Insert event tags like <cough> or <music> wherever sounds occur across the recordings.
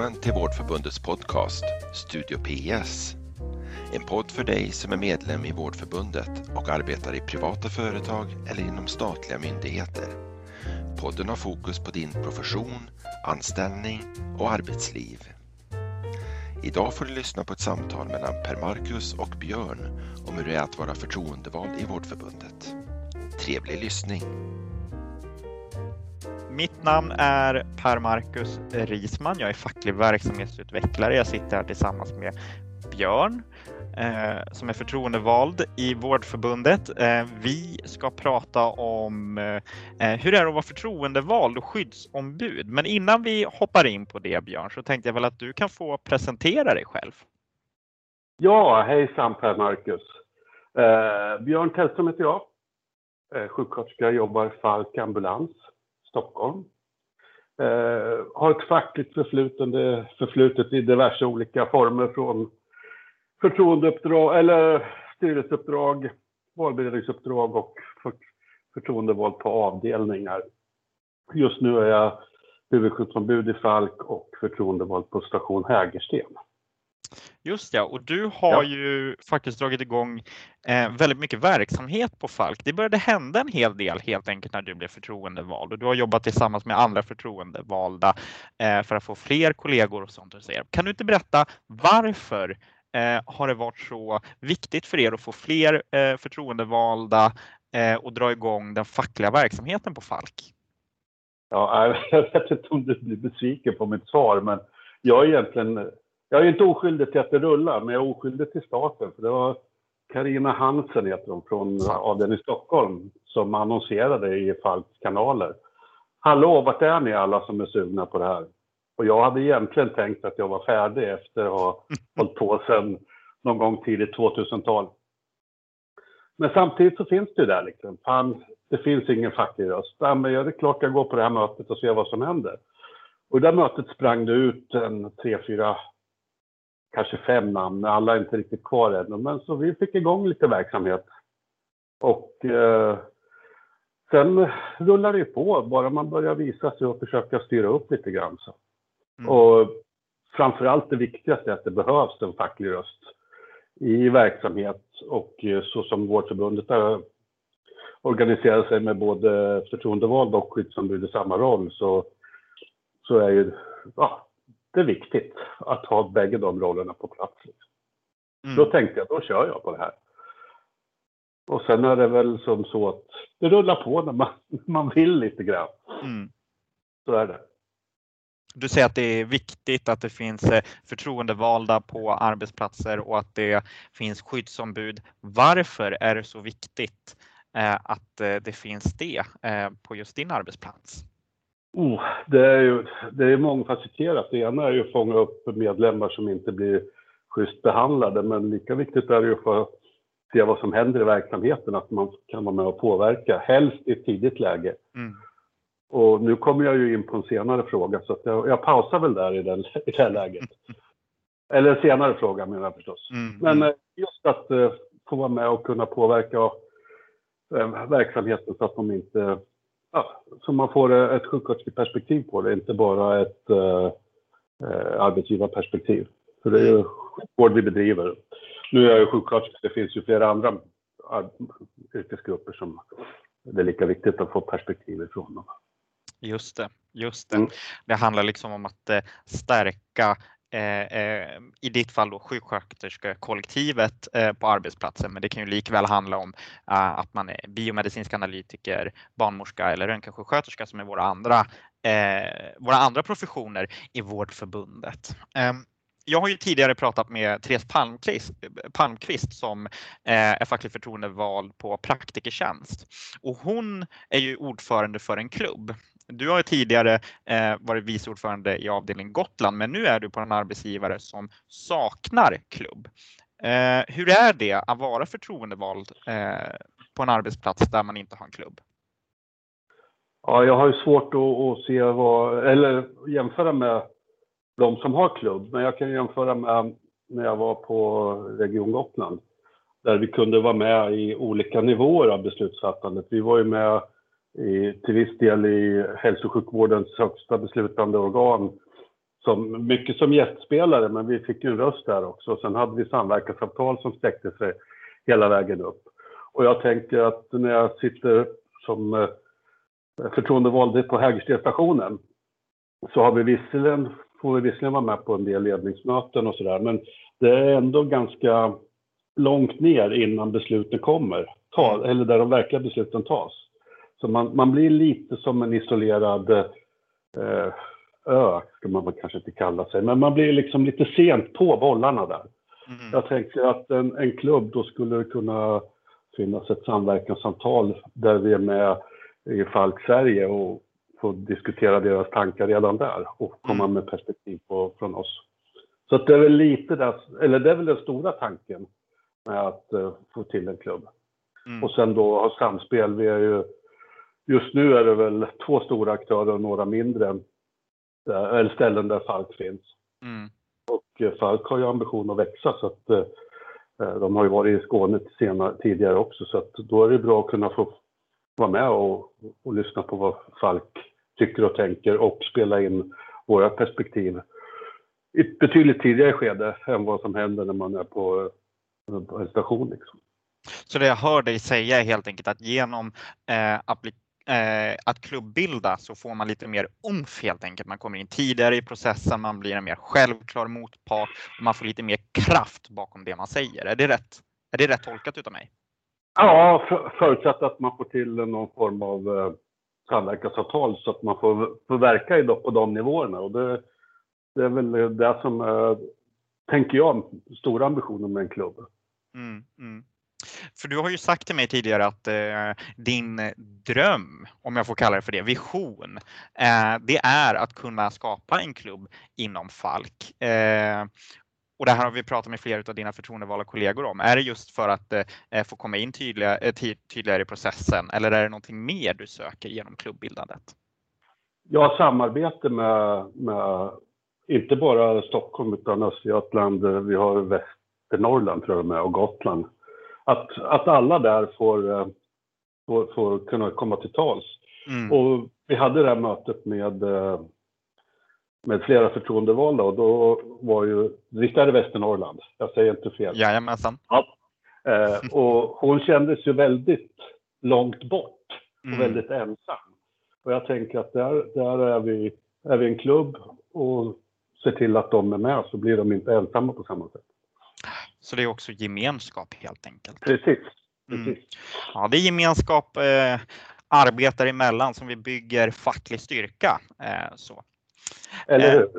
Välkommen till Vårdförbundets podcast Studio PS. En podd för dig som är medlem i Vårdförbundet och arbetar i privata företag eller inom statliga myndigheter. Podden har fokus på din profession, anställning och arbetsliv. Idag får du lyssna på ett samtal mellan Per-Marcus och Björn om hur det är att vara förtroendevald i Vårdförbundet. Trevlig lyssning! Mitt namn är Per Marcus Risman. Jag är facklig verksamhetsutvecklare. Jag sitter här tillsammans med Björn eh, som är förtroendevald i Vårdförbundet. Eh, vi ska prata om eh, eh, hur det är att vara förtroendevald och skyddsombud. Men innan vi hoppar in på det Björn så tänkte jag väl att du kan få presentera dig själv. Ja, hejsan Per Marcus. Eh, Björn Tellström heter jag. Eh, sjuksköterska, jobbar Falk Ambulans. Stockholm. Eh, har ett fackligt förflutande, förflutet i diverse olika former från förtroendeuppdrag eller styrelseuppdrag, valberedningsuppdrag och för, förtroendevald på avdelningar. Just nu är jag huvudskyddsombud i Falk och förtroendevald på station Hägersten. Just ja, och du har ja. ju faktiskt dragit igång eh, väldigt mycket verksamhet på Falk. Det började hända en hel del helt enkelt när du blev förtroendevald och du har jobbat tillsammans med andra förtroendevalda eh, för att få fler kollegor och sånt. Kan du inte berätta varför eh, har det varit så viktigt för er att få fler eh, förtroendevalda eh, och dra igång den fackliga verksamheten på Falk? Ja, <laughs> jag vet inte om du blir besviken på mitt svar, men jag är egentligen jag är inte oskyldig till att det rullar, men jag är oskyldig till starten. För det var Karina Hansen heter hon, från avdelning Stockholm som annonserade i Falks kanaler. Hallå, vart är ni alla som är sugna på det här? Och jag hade egentligen tänkt att jag var färdig efter att ha <laughs> hållit på sedan någon gång tidigt 2000-tal. Men samtidigt så finns det ju där liksom. Fan, det finns ingen facklig röst. Ja, men det är klart jag går på det här mötet och ser vad som händer. Och det mötet sprang det ut en tre, fyra kanske fem namn, alla är inte riktigt kvar ännu. Men så vi fick igång lite verksamhet. Och eh, sen rullar det på, bara man börjar visa sig och försöka styra upp lite grann. Så. Mm. Och framförallt det viktigaste är att det behövs en facklig röst i verksamhet och eh, så som Vårdförbundet har organiserat sig med både förtroendevald och skyddsombud i samma roll så, så är ju ja, det är viktigt att ha bägge de rollerna på plats. Mm. Då tänkte jag, då kör jag på det här. Och sen är det väl som så att det rullar på när man, <laughs> man vill lite grann. Mm. Så är det. Du säger att det är viktigt att det finns eh, förtroendevalda på arbetsplatser och att det finns skyddsombud. Varför är det så viktigt eh, att eh, det finns det på just din arbetsplats? Oh, det är ju det är mångfacetterat. Det ena är ju att fånga upp medlemmar som inte blir schysst behandlade, men lika viktigt är det ju för att se vad som händer i verksamheten, att man kan vara med och påverka, helst i ett tidigt läge. Mm. Och nu kommer jag ju in på en senare fråga, så jag, jag, pausar väl där i, den, i det här läget. <laughs> Eller en senare fråga menar jag förstås. Mm. Men eh, just att uh, få vara med och kunna påverka uh, verksamheten så att de inte Ja, så man får ett sjuksköterskeperspektiv på det, inte bara ett uh, arbetsgivarperspektiv. För det är ju sjukvård vi bedriver. Nu är jag ju sjuksköterska, det finns ju flera andra yrkesgrupper som det är lika viktigt att få perspektiv ifrån. Dem. Just det, just det. Mm. Det handlar liksom om att stärka Eh, eh, Eh, eh, i ditt fall då sjuksköterskekollektivet eh, på arbetsplatsen, men det kan ju likväl handla om eh, att man är biomedicinsk analytiker, barnmorska eller röntgensjuksköterska som är våra andra, våra andra professioner i Vårdförbundet. Ehm, jag har ju tidigare pratat med Therese Palmqvist, Palmqvist som är facklig förtroendevald på Praktikertjänst. Och hon är ju ordförande för en klubb du har tidigare eh, varit vice ordförande i avdelning Gotland, men nu är du på en arbetsgivare som saknar klubb. Eh, hur är det att vara förtroendevald eh, på en arbetsplats där man inte har en klubb? Ja, jag har ju svårt att, att se vad, eller jämföra med de som har klubb, men jag kan jämföra med när jag var på Region Gotland, där vi kunde vara med i olika nivåer av beslutsfattandet. Vi var ju med i, till viss del i hälso och sjukvårdens högsta beslutande organ som, mycket som gästspelare, men vi fick ju en röst där också. Sen hade vi samverkansavtal som sträckte sig hela vägen upp. Och jag tänker att när jag sitter som eh, förtroendevald på Hägerstedstationen så har vi visserligen, får vi visserligen vara med på en del ledningsmöten och sådär, men det är ändå ganska långt ner innan besluten kommer, ta, eller där de verkliga besluten tas. Så man, man blir lite som en isolerad eh, ö, ska man kanske inte kalla sig, men man blir liksom lite sent på bollarna där. Mm. Jag tänker att en, en klubb, då skulle det kunna finnas ett samverkanssamtal där vi är med i Falk Sverige och får diskutera deras tankar redan där och komma mm. med perspektiv på, från oss. Så det är väl lite där, eller det är väl den stora tanken med att uh, få till en klubb. Mm. Och sen då ha samspel. Vi är ju, just nu är det väl två stora aktörer och några mindre, där, eller ställen där Falk finns. Mm. Och uh, Falk har ju ambition att växa så att uh, de har ju varit i Skåne senare, tidigare också så att då är det bra att kunna få vara med och, och lyssna på vad Falk tycker och tänker och spela in våra perspektiv i ett betydligt tidigare skede än vad som händer när man är på, på en station. Liksom. Så det jag hör dig säga är helt enkelt att genom eh, eh, att klubbilda så får man lite mer umf helt enkelt. Man kommer in tidigare i processen, man blir en mer självklar motpart och man får lite mer kraft bakom det man säger. Är det rätt? Är det rätt tolkat utav mig? Ja, för, förutsatt att man får till någon form av eh, samverkansavtal så att man får, får verka i, på de nivåerna. Och det, det är väl det som är, tänker jag, stora ambitionen med en klubb. Mm, mm. För du har ju sagt till mig tidigare att eh, din dröm, om jag får kalla det för det, vision, eh, det är att kunna skapa en klubb inom Falk. Eh, och det här har vi pratat med flera av dina förtroendevalda kollegor om. Är det just för att eh, få komma in tydliga, eh, tydligare i processen eller är det någonting mer du söker genom klubbildandet? Ja, samarbete med, med inte bara Stockholm utan Östergötland, vi har Västernorrland tror jag med och Gotland. Att, att alla där får, eh, får, får kunna komma till tals. Mm. Och vi hade det här mötet med eh, med flera förtroendevalda och då var ju, visst är det Västernorrland? Jag säger inte fel. Jajamensan. Ja. Eh, och hon kändes ju väldigt långt bort och mm. väldigt ensam. Och jag tänker att där, där är, vi, är vi en klubb och ser till att de är med så blir de inte ensamma på samma sätt. Så det är också gemenskap helt enkelt? Precis. Mm. Precis. Mm. Ja, det är gemenskap eh, arbetare emellan som vi bygger facklig styrka. Eh, så. Eller eh, hur?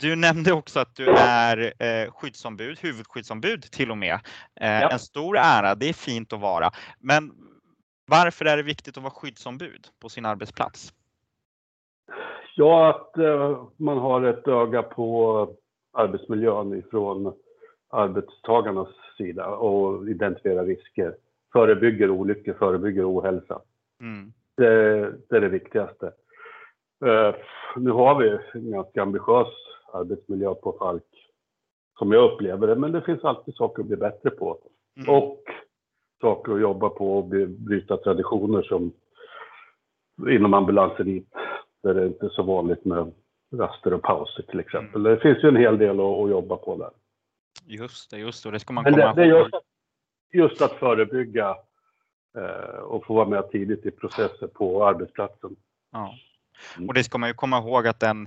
Du nämnde också att du är eh, skyddsombud, huvudskyddsombud till och med. Eh, ja. En stor ära, det är fint att vara. Men varför är det viktigt att vara skyddsombud på sin arbetsplats? Ja, att man har ett öga på arbetsmiljön ifrån arbetstagarnas sida och identifierar risker. Förebygger olyckor, förebygger ohälsa. Mm. Det, det, är det viktigaste. Uh, nu har vi en ganska ambitiös arbetsmiljö på Falk, som jag upplever det, men det finns alltid saker att bli bättre på. Mm. Och saker att jobba på och bryta traditioner som inom ambulansen där det inte är så vanligt med raster och pauser till exempel. Mm. Det finns ju en hel del att, att jobba på där. Just det, just det. Det ska man Men komma det, det är just, just att förebygga eh, och få vara med tidigt i processer på arbetsplatsen. Ja. Mm. Och det ska man ju komma ihåg att en,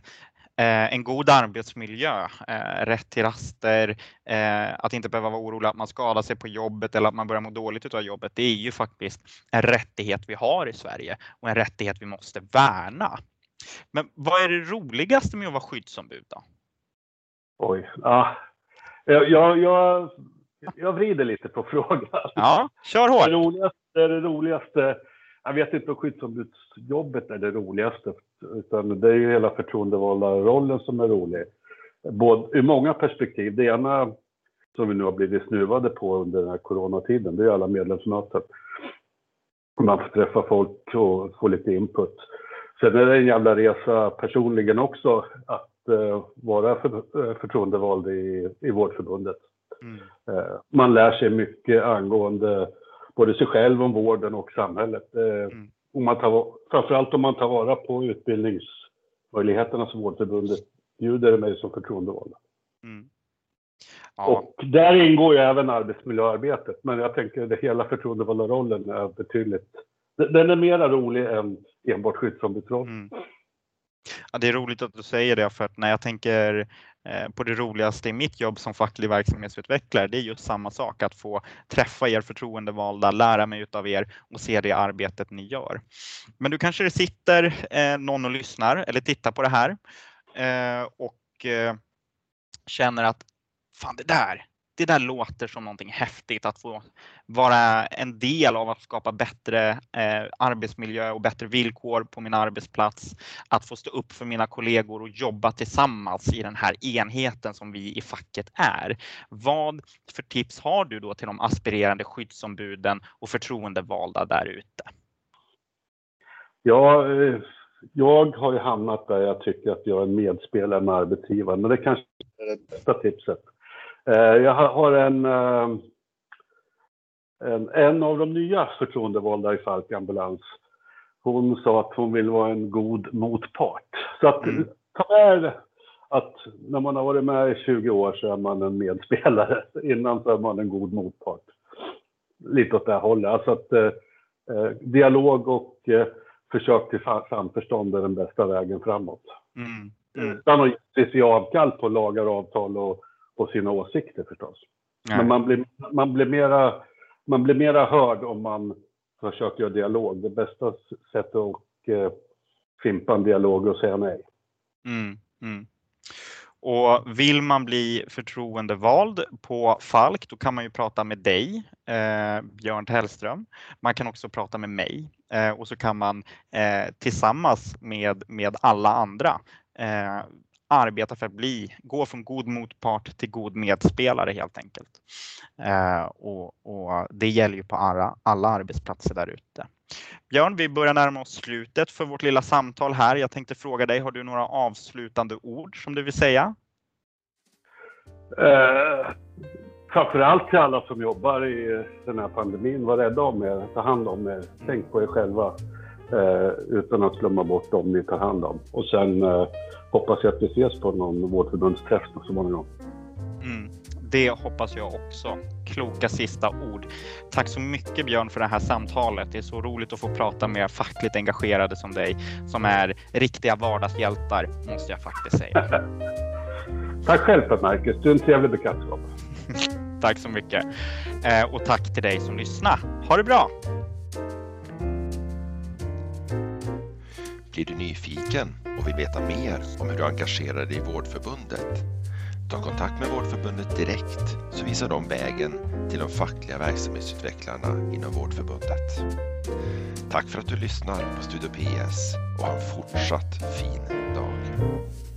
eh, en god arbetsmiljö, eh, rätt till raster, eh, att inte behöva vara orolig att man skadar sig på jobbet eller att man börjar må dåligt av jobbet. Det är ju faktiskt en rättighet vi har i Sverige och en rättighet vi måste värna. Men vad är det roligaste med att vara skyddsombud då? Oj, ja. Jag, jag, jag vrider lite på frågan. Ja, kör hårt. Det roligaste, det roligaste jag vet inte om skyddsombudsjobbet är det roligaste, utan det är ju hela förtroendevalda rollen som är rolig. Både, ur många perspektiv. Det ena som vi nu har blivit snuvade på under den här coronatiden, det är alla medlemsmöten. Man får träffa folk och få lite input. Sen är det en jävla resa personligen också att vara för, uh, förtroendevald i, i Vårdförbundet. Mm. Uh, man lär sig mycket angående både sig själv om vården och samhället. Eh, mm. Om man tar, framförallt om man tar vara på utbildningsmöjligheterna som Vårdförbundet bjuder mig som förtroendevald. Mm. Ja. Och där ingår ju även arbetsmiljöarbetet, men jag tänker att hela förtroendevalda rollen är betydligt, den är mera rolig än enbart skyddsombudsrollen. Mm. Ja, det är roligt att du säger det för att när jag tänker eh, på det roligaste i mitt jobb som facklig verksamhetsutvecklare, det är just samma sak att få träffa er förtroendevalda, lära mig av er och se det arbetet ni gör. Men du kanske det sitter eh, någon och lyssnar eller tittar på det här eh, och känner att fan det där, det där låter som någonting häftigt att få vara en del av att skapa bättre eh, arbetsmiljö och bättre villkor på min arbetsplats. Att få stå upp för mina kollegor och jobba tillsammans i den här enheten som vi i facket är. Vad för tips har du då till de aspirerande skyddsombuden och förtroendevalda där ute? Ja, eh, jag har ju hamnat där jag tycker att jag är medspelare med arbetsgivaren, men det kanske är det bästa tipset. Eh, jag har en, eh, en, en av de nya förtroendevalda i Falk Ambulans. Hon sa att hon vill vara en god motpart. Så att mm. ta med att när man har varit med i 20 år så är man en medspelare. <laughs> Innan så är man en god motpart. Lite åt det hållet. Alltså att eh, eh, dialog och eh, försök till samförstånd är den bästa vägen framåt. Mm. Mm. Utan att ge avkall på lagar och avtal och på sina åsikter förstås. Nej. Men man blir, man, blir mera, man blir mera hörd om man försöker göra dialog. Det bästa sättet att eh, fimpa en dialog och säga nej. Mm, mm. Och vill man bli förtroendevald på Falk, då kan man ju prata med dig, eh, Björn Hellström. Man kan också prata med mig eh, och så kan man eh, tillsammans med, med alla andra eh, arbeta för att bli, gå från god motpart till god medspelare helt enkelt. Eh, och, och, det gäller ju på alla, alla arbetsplatser där ute. Björn, vi börjar närma oss slutet för vårt lilla samtal här. Jag tänkte fråga dig, har du några avslutande ord som du vill säga? Eh, framförallt till alla som jobbar i den här pandemin, var rädda om er, ta hand om er, tänk på er själva eh, utan att glömma bort dem ni tar hand om. Och sen eh, hoppas jag att vi ses på någon vårdförbundsträff så småningom. Mm, det hoppas jag också. Kloka sista ord. Tack så mycket Björn för det här samtalet. Det är så roligt att få prata med fackligt engagerade som dig som är riktiga vardagshjältar måste jag faktiskt säga. <laughs> tack själv Marcus, du är en trevlig bekantskap. <laughs> tack så mycket. Eh, och tack till dig som lyssnar. Ha det bra! Blir du nyfiken och vill veta mer om hur du engagerar dig i Vårdförbundet? Ta kontakt med Vårdförbundet direkt så visar de vägen till de fackliga verksamhetsutvecklarna inom Vårdförbundet. Tack för att du lyssnar på Studio PS och ha en fortsatt fin dag.